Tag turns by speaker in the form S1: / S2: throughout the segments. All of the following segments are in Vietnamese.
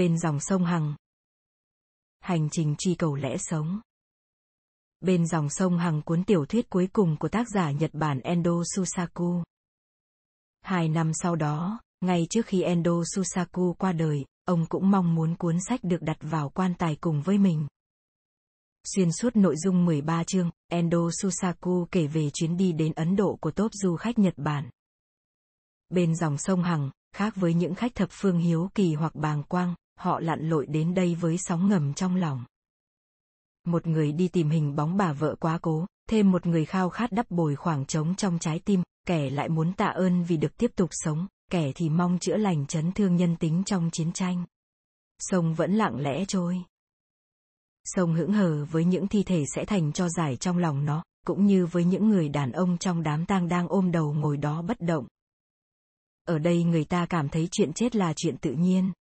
S1: Bên dòng sông Hằng. Hành trình truy cầu lẽ sống. Bên dòng sông Hằng cuốn tiểu thuyết cuối cùng của tác giả Nhật Bản Endo Susaku. Hai năm sau đó, ngay trước khi Endo Susaku qua đời, ông cũng mong muốn cuốn sách được đặt vào quan tài cùng với mình. Xuyên suốt nội dung 13 chương, Endo Susaku kể về chuyến đi đến Ấn Độ của tốp du khách Nhật Bản. Bên dòng sông Hằng, khác với những khách thập phương hiếu kỳ hoặc bàng quang, họ lặn lội đến đây với sóng ngầm trong lòng. Một người đi tìm hình bóng bà vợ quá cố, thêm một người khao khát đắp bồi khoảng trống trong trái tim, kẻ lại muốn tạ ơn vì được tiếp tục sống, kẻ thì mong chữa lành chấn thương nhân tính trong chiến tranh. Sông vẫn lặng lẽ trôi. Sông hững hờ với những thi thể sẽ thành cho giải trong lòng nó, cũng như với những người đàn ông trong đám tang đang ôm đầu ngồi đó bất động. Ở đây người ta cảm thấy chuyện chết là chuyện tự nhiên.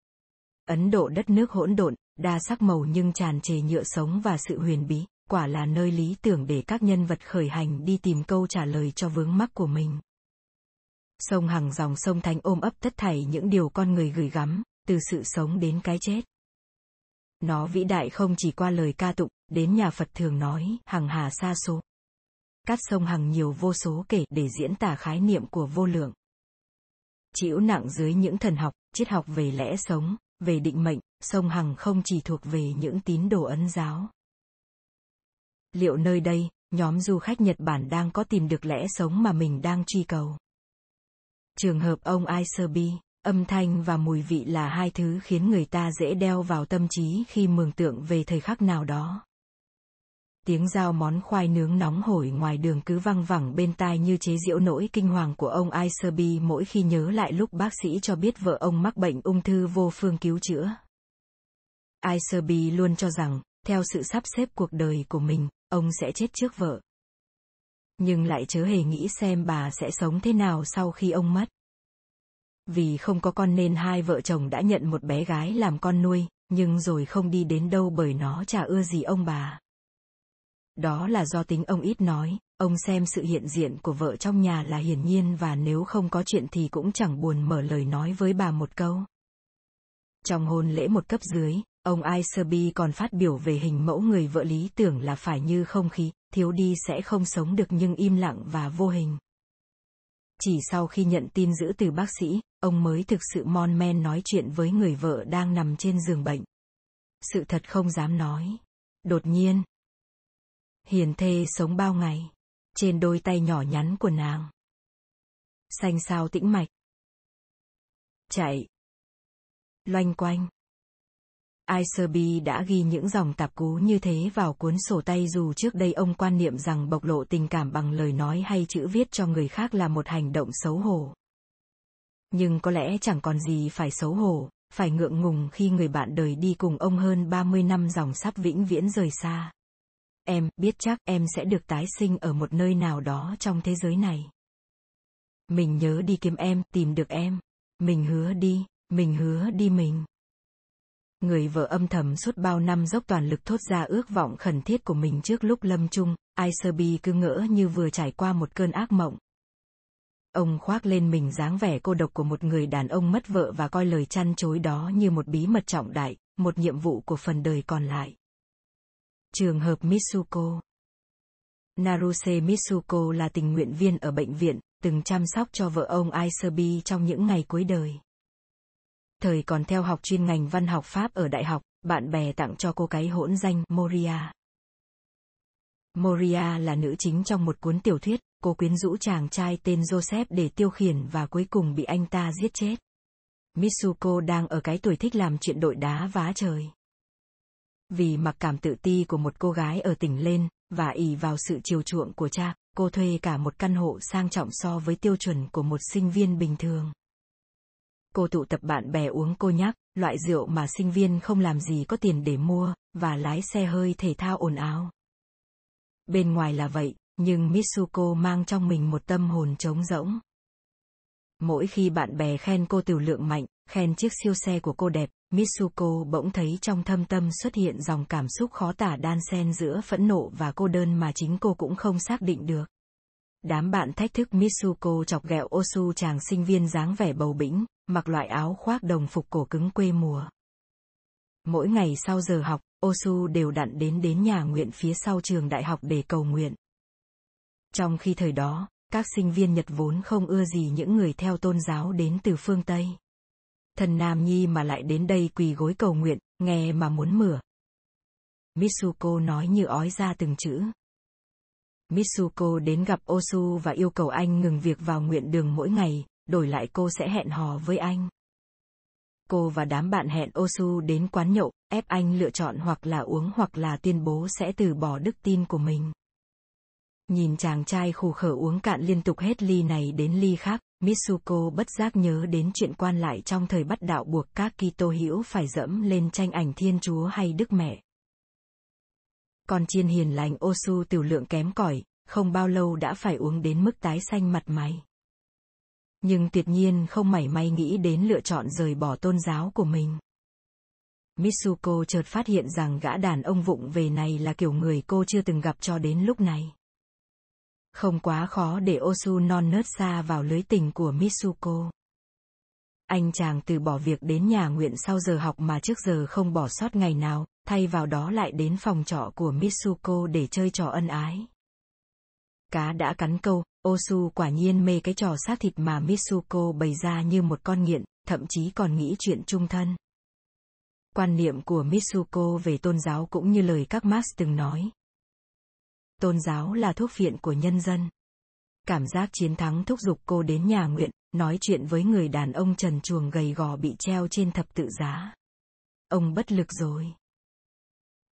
S1: Ấn Độ đất nước hỗn độn, đa sắc màu nhưng tràn trề nhựa sống và sự huyền bí, quả là nơi lý tưởng để các nhân vật khởi hành đi tìm câu trả lời cho vướng mắc của mình. Sông Hằng dòng sông Thánh ôm ấp tất thảy những điều con người gửi gắm, từ sự sống đến cái chết. Nó vĩ đại không chỉ qua lời ca tụng, đến nhà Phật thường nói, hằng hà xa số. Cát sông Hằng nhiều vô số kể để diễn tả khái niệm của vô lượng. Chịu nặng dưới những thần học, triết học về lẽ sống, về định mệnh, sông Hằng không chỉ thuộc về những tín đồ ấn giáo. Liệu nơi đây, nhóm du khách Nhật Bản đang có tìm được lẽ sống mà mình đang truy cầu? Trường hợp ông Iserby, âm thanh và mùi vị là hai thứ khiến người ta dễ đeo vào tâm trí khi mường tượng về thời khắc nào đó. Tiếng giao món khoai nướng nóng hổi ngoài đường cứ văng vẳng bên tai như chế giễu nỗi kinh hoàng của ông Iserby mỗi khi nhớ lại lúc bác sĩ cho biết vợ ông mắc bệnh ung thư vô phương cứu chữa. Iserby luôn cho rằng, theo sự sắp xếp cuộc đời của mình, ông sẽ chết trước vợ. Nhưng lại chớ hề nghĩ xem bà sẽ sống thế nào sau khi ông mất. Vì không có con nên hai vợ chồng đã nhận một bé gái làm con nuôi, nhưng rồi không đi đến đâu bởi nó chả ưa gì ông bà. Đó là do tính ông ít nói, ông xem sự hiện diện của vợ trong nhà là hiển nhiên và nếu không có chuyện thì cũng chẳng buồn mở lời nói với bà một câu. Trong hôn lễ một cấp dưới, ông Iserby còn phát biểu về hình mẫu người vợ lý tưởng là phải như không khí, thiếu đi sẽ không sống được nhưng im lặng và vô hình. Chỉ sau khi nhận tin giữ từ bác sĩ, ông mới thực sự mon men nói chuyện với người vợ đang nằm trên giường bệnh. Sự thật không dám nói. Đột nhiên. Hiền thê sống bao ngày. Trên đôi tay nhỏ nhắn của nàng. Xanh xao tĩnh mạch. Chạy. Loanh quanh. Iserby đã ghi những dòng tạp cú như thế vào cuốn sổ tay dù trước đây ông quan niệm rằng bộc lộ tình cảm bằng lời nói hay chữ viết cho người khác là một hành động xấu hổ. Nhưng có lẽ chẳng còn gì phải xấu hổ, phải ngượng ngùng khi người bạn đời đi cùng ông hơn 30 năm dòng sắp vĩnh viễn rời xa. Em biết chắc em sẽ được tái sinh ở một nơi nào đó trong thế giới này. Mình nhớ đi kiếm em, tìm được em. Mình hứa đi, mình hứa đi mình. Người vợ âm thầm suốt bao năm dốc toàn lực thốt ra ước vọng khẩn thiết của mình trước lúc lâm chung, Iserby cứ ngỡ như vừa trải qua một cơn ác mộng. Ông khoác lên mình dáng vẻ cô độc của một người đàn ông mất vợ và coi lời chăn chối đó như một bí mật trọng đại, một nhiệm vụ của phần đời còn lại. Trường hợp Mitsuko Naruse Mitsuko là tình nguyện viên ở bệnh viện, từng chăm sóc cho vợ ông Iserby trong những ngày cuối đời. Thời còn theo học chuyên ngành văn học Pháp ở đại học, bạn bè tặng cho cô cái hỗn danh Moria. Moria là nữ chính trong một cuốn tiểu thuyết, cô quyến rũ chàng trai tên Joseph để tiêu khiển và cuối cùng bị anh ta giết chết. Mitsuko đang ở cái tuổi thích làm chuyện đội đá vá trời. Vì mặc cảm tự ti của một cô gái ở tỉnh lên, và ỷ vào sự chiều chuộng của cha, cô thuê cả một căn hộ sang trọng so với tiêu chuẩn của một sinh viên bình thường. Cô tụ tập bạn bè uống cô nhắc, loại rượu mà sinh viên không làm gì có tiền để mua, và lái xe hơi thể thao ồn ào. Bên ngoài là vậy, nhưng Mitsuko mang trong mình một tâm hồn trống rỗng. Mỗi khi bạn bè khen cô tiểu lượng mạnh, khen chiếc siêu xe của cô đẹp, Mitsuko bỗng thấy trong thâm tâm xuất hiện dòng cảm xúc khó tả đan xen giữa phẫn nộ và cô đơn mà chính cô cũng không xác định được. Đám bạn thách thức Mitsuko chọc ghẹo Osu chàng sinh viên dáng vẻ bầu bĩnh, mặc loại áo khoác đồng phục cổ cứng quê mùa. Mỗi ngày sau giờ học, Osu đều đặn đến đến nhà nguyện phía sau trường đại học để cầu nguyện. Trong khi thời đó, các sinh viên Nhật vốn không ưa gì những người theo tôn giáo đến từ phương Tây. Thần Nam Nhi mà lại đến đây quỳ gối cầu nguyện, nghe mà muốn mửa. Mitsuko nói như ói ra từng chữ. Mitsuko đến gặp Osu và yêu cầu anh ngừng việc vào nguyện đường mỗi ngày, đổi lại cô sẽ hẹn hò với anh. Cô và đám bạn hẹn Osu đến quán nhậu, ép anh lựa chọn hoặc là uống hoặc là tuyên bố sẽ từ bỏ đức tin của mình. Nhìn chàng trai khù khở uống cạn liên tục hết ly này đến ly khác, Mitsuko bất giác nhớ đến chuyện quan lại trong thời bắt đạo buộc các Kitô hữu phải dẫm lên tranh ảnh Thiên Chúa hay Đức Mẹ. Còn chiên hiền lành Osu tiểu lượng kém cỏi, không bao lâu đã phải uống đến mức tái xanh mặt mày. Nhưng tuyệt nhiên không mảy may nghĩ đến lựa chọn rời bỏ tôn giáo của mình. Mitsuko chợt phát hiện rằng gã đàn ông vụng về này là kiểu người cô chưa từng gặp cho đến lúc này. Không quá khó để Osu non nớt xa vào lưới tình của Mitsuko. Anh chàng từ bỏ việc đến nhà nguyện sau giờ học mà trước giờ không bỏ sót ngày nào, thay vào đó lại đến phòng trọ của Mitsuko để chơi trò ân ái. Cá đã cắn câu, Osu quả nhiên mê cái trò sát thịt mà Mitsuko bày ra như một con nghiện, thậm chí còn nghĩ chuyện chung thân. Quan niệm của Mitsuko về tôn giáo cũng như lời các Marx từng nói. Tôn giáo là thuốc phiện của nhân dân. Cảm giác chiến thắng thúc giục cô đến nhà nguyện, nói chuyện với người đàn ông trần chuồng gầy gò bị treo trên thập tự giá. Ông bất lực rồi.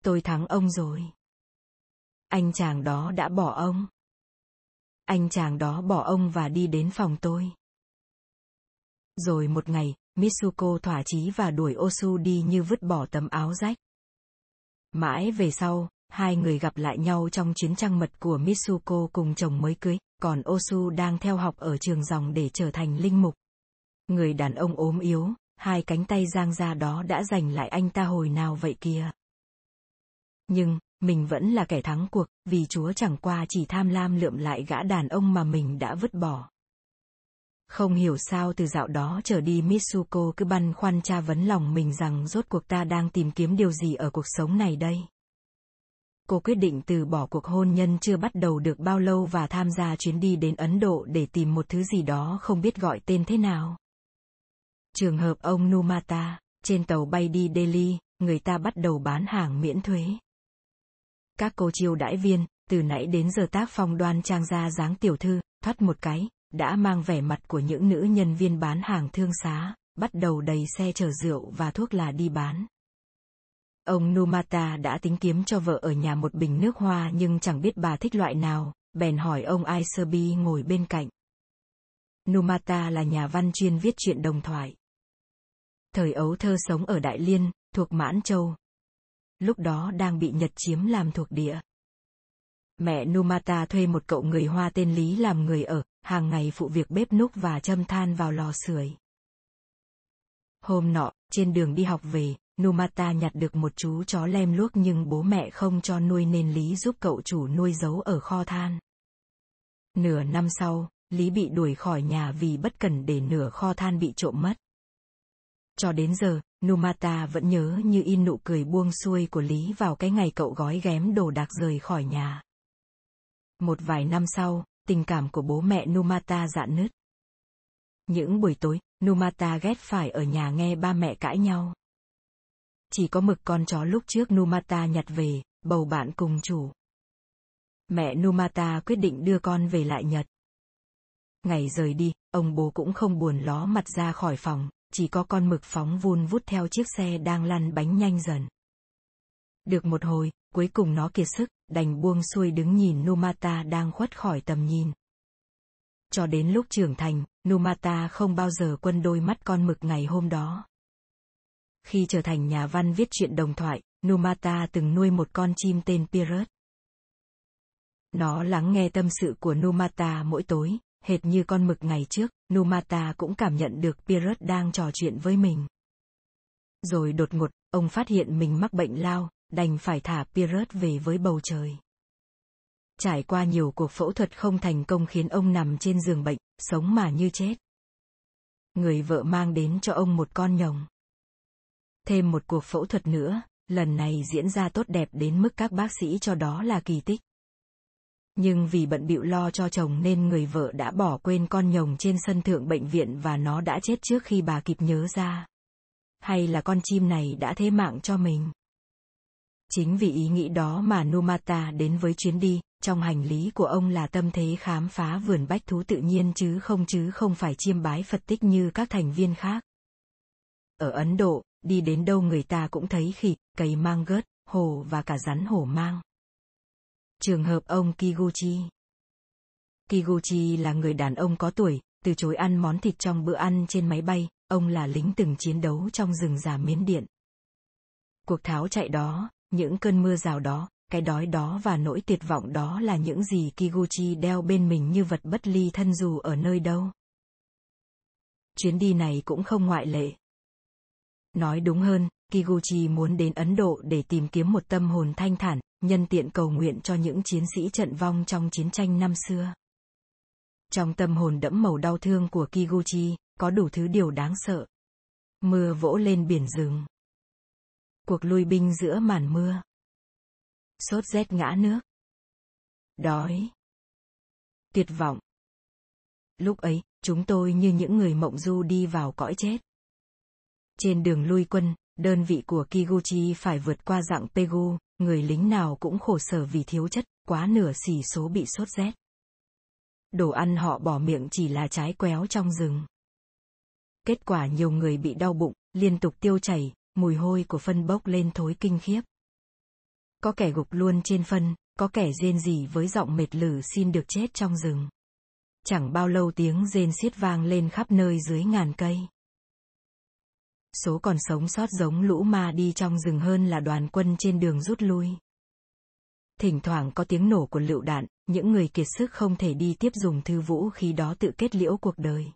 S1: Tôi thắng ông rồi. Anh chàng đó đã bỏ ông. Anh chàng đó bỏ ông và đi đến phòng tôi. Rồi một ngày, Mitsuko thỏa chí và đuổi Osu đi như vứt bỏ tấm áo rách. Mãi về sau, hai người gặp lại nhau trong chuyến trăng mật của Mitsuko cùng chồng mới cưới, còn Osu đang theo học ở trường dòng để trở thành linh mục. Người đàn ông ốm yếu, hai cánh tay giang ra đó đã giành lại anh ta hồi nào vậy kia. Nhưng, mình vẫn là kẻ thắng cuộc, vì Chúa chẳng qua chỉ tham lam lượm lại gã đàn ông mà mình đã vứt bỏ. Không hiểu sao từ dạo đó trở đi Mitsuko cứ băn khoăn tra vấn lòng mình rằng rốt cuộc ta đang tìm kiếm điều gì ở cuộc sống này đây. Cô quyết định từ bỏ cuộc hôn nhân chưa bắt đầu được bao lâu và tham gia chuyến đi đến Ấn Độ để tìm một thứ gì đó không biết gọi tên thế nào. Trường hợp ông Numata, trên tàu bay đi Delhi, người ta bắt đầu bán hàng miễn thuế. Các cô chiêu đãi viên, từ nãy đến giờ tác phong đoan trang ra dáng tiểu thư, thoát một cái, đã mang vẻ mặt của những nữ nhân viên bán hàng thương xá, bắt đầu đầy xe chở rượu và thuốc là đi bán. Ông Numata đã tính kiếm cho vợ ở nhà một bình nước hoa nhưng chẳng biết bà thích loại nào, bèn hỏi ông Iserby ngồi bên cạnh. Numata là nhà văn chuyên viết truyện đồng thoại. Thời ấu thơ sống ở Đại Liên, thuộc Mãn Châu. Lúc đó đang bị Nhật chiếm làm thuộc địa. Mẹ Numata thuê một cậu người Hoa tên Lý làm người ở, hàng ngày phụ việc bếp núc và châm than vào lò sưởi. Hôm nọ, trên đường đi học về, Numata nhặt được một chú chó lem luốc nhưng bố mẹ không cho nuôi nên Lý giúp cậu chủ nuôi giấu ở kho than. Nửa năm sau, Lý bị đuổi khỏi nhà vì bất cẩn để nửa kho than bị trộm mất. Cho đến giờ, Numata vẫn nhớ như in nụ cười buông xuôi của Lý vào cái ngày cậu gói ghém đồ đạc rời khỏi nhà. Một vài năm sau, tình cảm của bố mẹ Numata dạn nứt. Những buổi tối, Numata ghét phải ở nhà nghe ba mẹ cãi nhau. Chỉ có mực con chó lúc trước Numata nhặt về, bầu bạn cùng chủ. Mẹ Numata quyết định đưa con về lại Nhật. Ngày rời đi, ông bố cũng không buồn ló mặt ra khỏi phòng, chỉ có con mực phóng vun vút theo chiếc xe đang lăn bánh nhanh dần. Được một hồi, cuối cùng nó kiệt sức, đành buông xuôi đứng nhìn Numata đang khuất khỏi tầm nhìn. Cho đến lúc trưởng thành, Numata không bao giờ quân đôi mắt con mực ngày hôm đó. Khi trở thành nhà văn viết truyện đồng thoại, Numata từng nuôi một con chim tên Pirate. Nó lắng nghe tâm sự của Numata mỗi tối, hệt như con mực ngày trước, Numata cũng cảm nhận được Pirate đang trò chuyện với mình. Rồi đột ngột, ông phát hiện mình mắc bệnh lao, đành phải thả Pirate về với bầu trời. Trải qua nhiều cuộc phẫu thuật không thành công khiến ông nằm trên giường bệnh, sống mà như chết. Người vợ mang đến cho ông một con nhồng. Thêm một cuộc phẫu thuật nữa, lần này diễn ra tốt đẹp đến mức các bác sĩ cho đó là kỳ tích. Nhưng vì bận bịu lo cho chồng nên người vợ đã bỏ quên con nhồng trên sân thượng bệnh viện và nó đã chết trước khi bà kịp nhớ ra. Hay là con chim này đã thế mạng cho mình? Chính vì ý nghĩ đó mà Numata đến với chuyến đi, trong hành lý của ông là tâm thế khám phá vườn bách thú tự nhiên chứ không chứ không phải chiêm bái Phật tích như các thành viên khác. Ở Ấn Độ, đi đến đâu người ta cũng thấy khỉ, cầy mang gớt, hổ và cả rắn hổ mang. Trường hợp ông Kiguchi. Kiguchi là người đàn ông có tuổi, từ chối ăn món thịt trong bữa ăn trên máy bay, ông là lính từng chiến đấu trong rừng già miến điện. Cuộc tháo chạy đó, những cơn mưa rào đó, cái đói đó và nỗi tuyệt vọng đó là những gì Kiguchi đeo bên mình như vật bất ly thân dù ở nơi đâu. Chuyến đi này cũng không ngoại lệ. Nói đúng hơn, Kiguchi muốn đến Ấn Độ để tìm kiếm một tâm hồn thanh thản, nhân tiện cầu nguyện cho những chiến sĩ trận vong trong chiến tranh năm xưa. Trong tâm hồn đẫm màu đau thương của Kiguchi, có đủ thứ điều đáng sợ. Mưa vỗ lên biển rừng. Cuộc lui binh giữa màn mưa. Sốt rét ngã nước. Đói. Tuyệt vọng. Lúc ấy, chúng tôi như những người mộng du đi vào cõi chết. Trên đường lui quân, đơn vị của Kiguchi phải vượt qua dạng Pegu, người lính nào cũng khổ sở vì thiếu chất, quá nửa xỉ số bị sốt rét. Đồ ăn họ bỏ miệng chỉ là trái quéo trong rừng. Kết quả nhiều người bị đau bụng, liên tục tiêu chảy, mùi hôi của phân bốc lên thối kinh khiếp. Có kẻ gục luôn trên phân, có kẻ rên rỉ với giọng mệt lử xin được chết trong rừng. Chẳng bao lâu tiếng rên xiết vang lên khắp nơi dưới ngàn cây. Số còn sống sót giống lũ ma đi trong rừng hơn là đoàn quân trên đường rút lui. Thỉnh thoảng có tiếng nổ của lựu đạn, những người kiệt sức không thể đi tiếp dùng thư vũ khí đó tự kết liễu cuộc đời.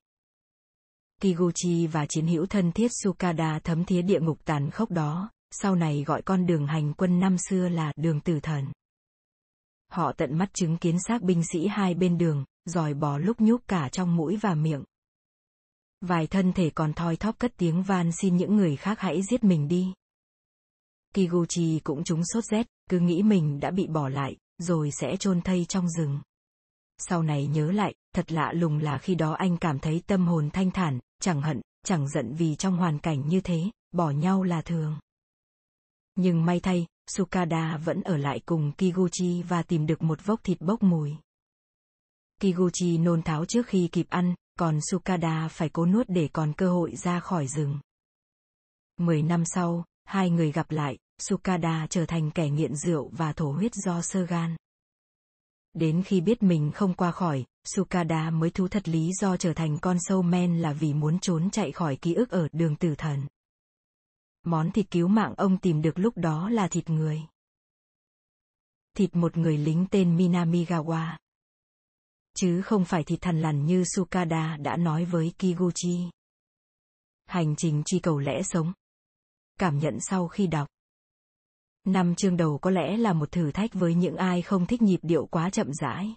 S1: Kiguchi và chiến hữu thân thiết Sukada thấm thía địa ngục tàn khốc đó, sau này gọi con đường hành quân năm xưa là đường tử thần. Họ tận mắt chứng kiến xác binh sĩ hai bên đường, dòi bò lúc nhúc cả trong mũi và miệng. Vài thân thể còn thoi thóp cất tiếng van xin những người khác hãy giết mình đi. Kiguchi cũng trúng sốt rét, cứ nghĩ mình đã bị bỏ lại, rồi sẽ chôn thây trong rừng. Sau này nhớ lại, thật lạ lùng là khi đó anh cảm thấy tâm hồn thanh thản, chẳng hận, chẳng giận vì trong hoàn cảnh như thế, bỏ nhau là thường. Nhưng may thay, Sukada vẫn ở lại cùng Kiguchi và tìm được một vốc thịt bốc mùi. Kiguchi nôn tháo trước khi kịp ăn, còn Sukada phải cố nuốt để còn cơ hội ra khỏi rừng. Mười năm sau, hai người gặp lại, Sukada trở thành kẻ nghiện rượu và thổ huyết do sơ gan. Đến khi biết mình không qua khỏi, Sukada mới thú thật lý do trở thành con sâu men là vì muốn trốn chạy khỏi ký ức ở đường tử thần. Món thịt cứu mạng ông tìm được lúc đó là thịt người. Thịt một người lính tên Minamigawa. Chứ không phải thịt thằn lằn như Sukada đã nói với Kiguchi. Hành trình truy cầu lẽ sống. Cảm nhận sau khi đọc. Năm chương đầu có lẽ là một thử thách với những ai không thích nhịp điệu quá chậm rãi.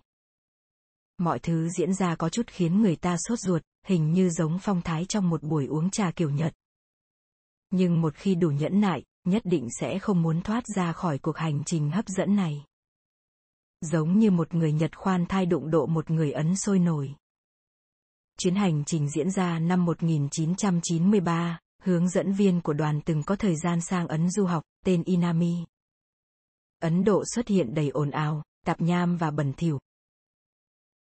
S1: Mọi thứ diễn ra có chút khiến người ta sốt ruột, hình như giống phong thái trong một buổi uống trà kiểu Nhật. Nhưng một khi đủ nhẫn nại, nhất định sẽ không muốn thoát ra khỏi cuộc hành trình hấp dẫn này. Giống như một người Nhật khoan thai đụng độ một người Ấn sôi nổi. Chuyến hành trình diễn ra năm 1993, hướng dẫn viên của đoàn từng có thời gian sang Ấn du học, tên Inami. Ấn Độ xuất hiện đầy ồn ào, tạp nham và bẩn thỉu.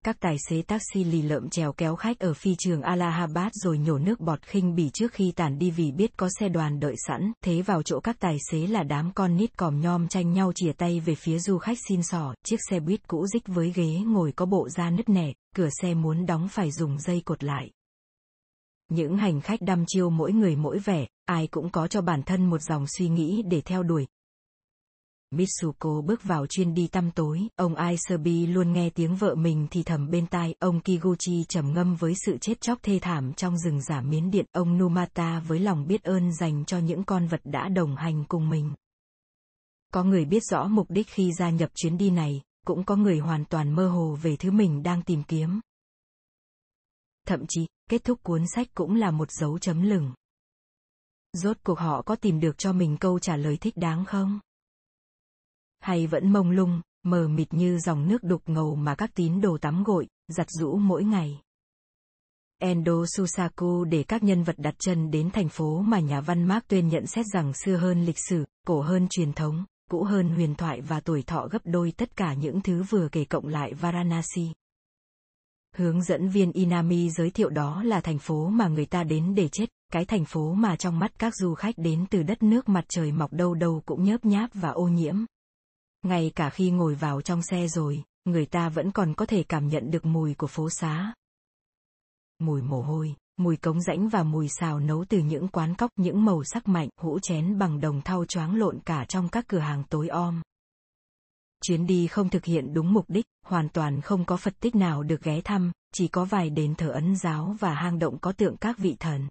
S1: Các tài xế taxi lì lợm trèo kéo khách ở phi trường Allahabad rồi nhổ nước bọt khinh bỉ trước khi tản đi vì biết có xe đoàn đợi sẵn. Thế vào chỗ các tài xế là đám con nít còm nhom tranh nhau chìa tay về phía du khách xin sỏ. Chiếc xe buýt cũ dích với ghế ngồi có bộ da nứt nẻ, cửa xe muốn đóng phải dùng dây cột lại. Những hành khách đăm chiêu mỗi người mỗi vẻ, ai cũng có cho bản thân một dòng suy nghĩ để theo đuổi. Mitsuko bước vào chuyên đi tăm tối, ông Aiserbi luôn nghe tiếng vợ mình thì thầm bên tai, ông Kiguchi trầm ngâm với sự chết chóc thê thảm trong rừng giả miến điện, ông Numata với lòng biết ơn dành cho những con vật đã đồng hành cùng mình. Có người biết rõ mục đích khi gia nhập chuyến đi này, cũng có người hoàn toàn mơ hồ về thứ mình đang tìm kiếm. Thậm chí, kết thúc cuốn sách cũng là một dấu chấm lửng. Rốt cuộc họ có tìm được cho mình câu trả lời thích đáng không? Hay vẫn mông lung, mờ mịt như dòng nước đục ngầu mà các tín đồ tắm gội, giặt rũ mỗi ngày. Endo Susaku để các nhân vật đặt chân đến thành phố mà nhà văn Mark Twain nhận xét rằng xưa hơn lịch sử, cổ hơn truyền thống, cũ hơn huyền thoại và tuổi thọ gấp đôi tất cả những thứ vừa kể cộng lại Varanasi. Hướng dẫn viên Inami giới thiệu đó là thành phố mà người ta đến để chết, cái thành phố mà trong mắt các du khách đến từ đất nước mặt trời mọc đâu đâu cũng nhớp nháp và ô nhiễm. Ngay cả khi ngồi vào trong xe rồi, người ta vẫn còn có thể cảm nhận được mùi của phố xá. Mùi mồ hôi, mùi cống rãnh và mùi xào nấu từ những quán cóc những màu sắc mạnh, hũ chén bằng đồng thau choáng lộn cả trong các cửa hàng tối om. Chuyến đi không thực hiện đúng mục đích, hoàn toàn không có Phật tích nào được ghé thăm, chỉ có vài đền thờ ấn giáo và hang động có tượng các vị thần.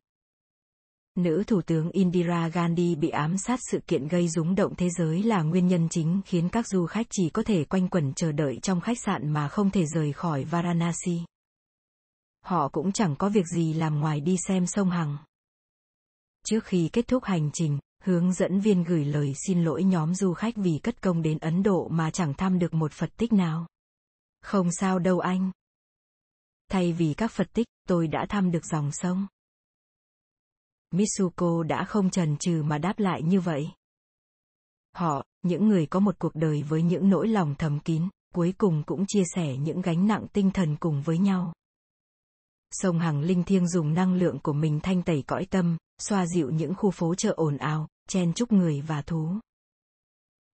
S1: Nữ Thủ tướng Indira Gandhi bị ám sát sự kiện gây rúng động thế giới là nguyên nhân chính khiến các du khách chỉ có thể quanh quẩn chờ đợi trong khách sạn mà không thể rời khỏi Varanasi. Họ cũng chẳng có việc gì làm ngoài đi xem sông Hằng. Trước khi kết thúc hành trình, hướng dẫn viên gửi lời xin lỗi nhóm du khách vì cất công đến Ấn Độ mà chẳng thăm được một Phật tích nào. Không sao đâu anh. Thay vì các Phật tích, tôi đã thăm được dòng sông. Mitsuko đã không chần chừ mà đáp lại như vậy. Họ, những người có một cuộc đời với những nỗi lòng thầm kín, cuối cùng cũng chia sẻ những gánh nặng tinh thần cùng với nhau. Sông Hằng Linh Thiêng dùng năng lượng của mình thanh tẩy cõi tâm, xoa dịu những khu phố chợ ồn ào, chen chúc người và thú.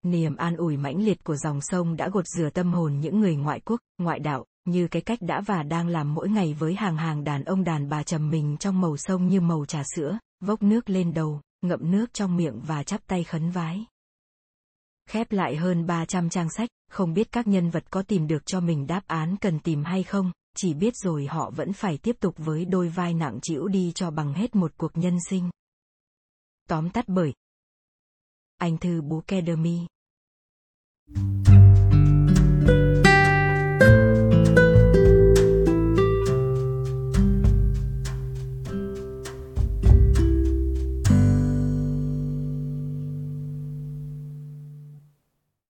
S1: Niềm an ủi mãnh liệt của dòng sông đã gột rửa tâm hồn những người ngoại quốc, ngoại đạo, như cái cách đã và đang làm mỗi ngày với hàng hàng đàn ông đàn bà trầm mình trong màu sông như màu trà sữa, vốc nước lên đầu, ngậm nước trong miệng và chắp tay khấn vái. Khép lại hơn 300 trang sách, không biết các nhân vật có tìm được cho mình đáp án cần tìm hay không, chỉ biết rồi họ vẫn phải tiếp tục với đôi vai nặng chịu đi cho bằng hết một cuộc nhân sinh. Tóm tắt bởi Anh thư bú Academy. thank you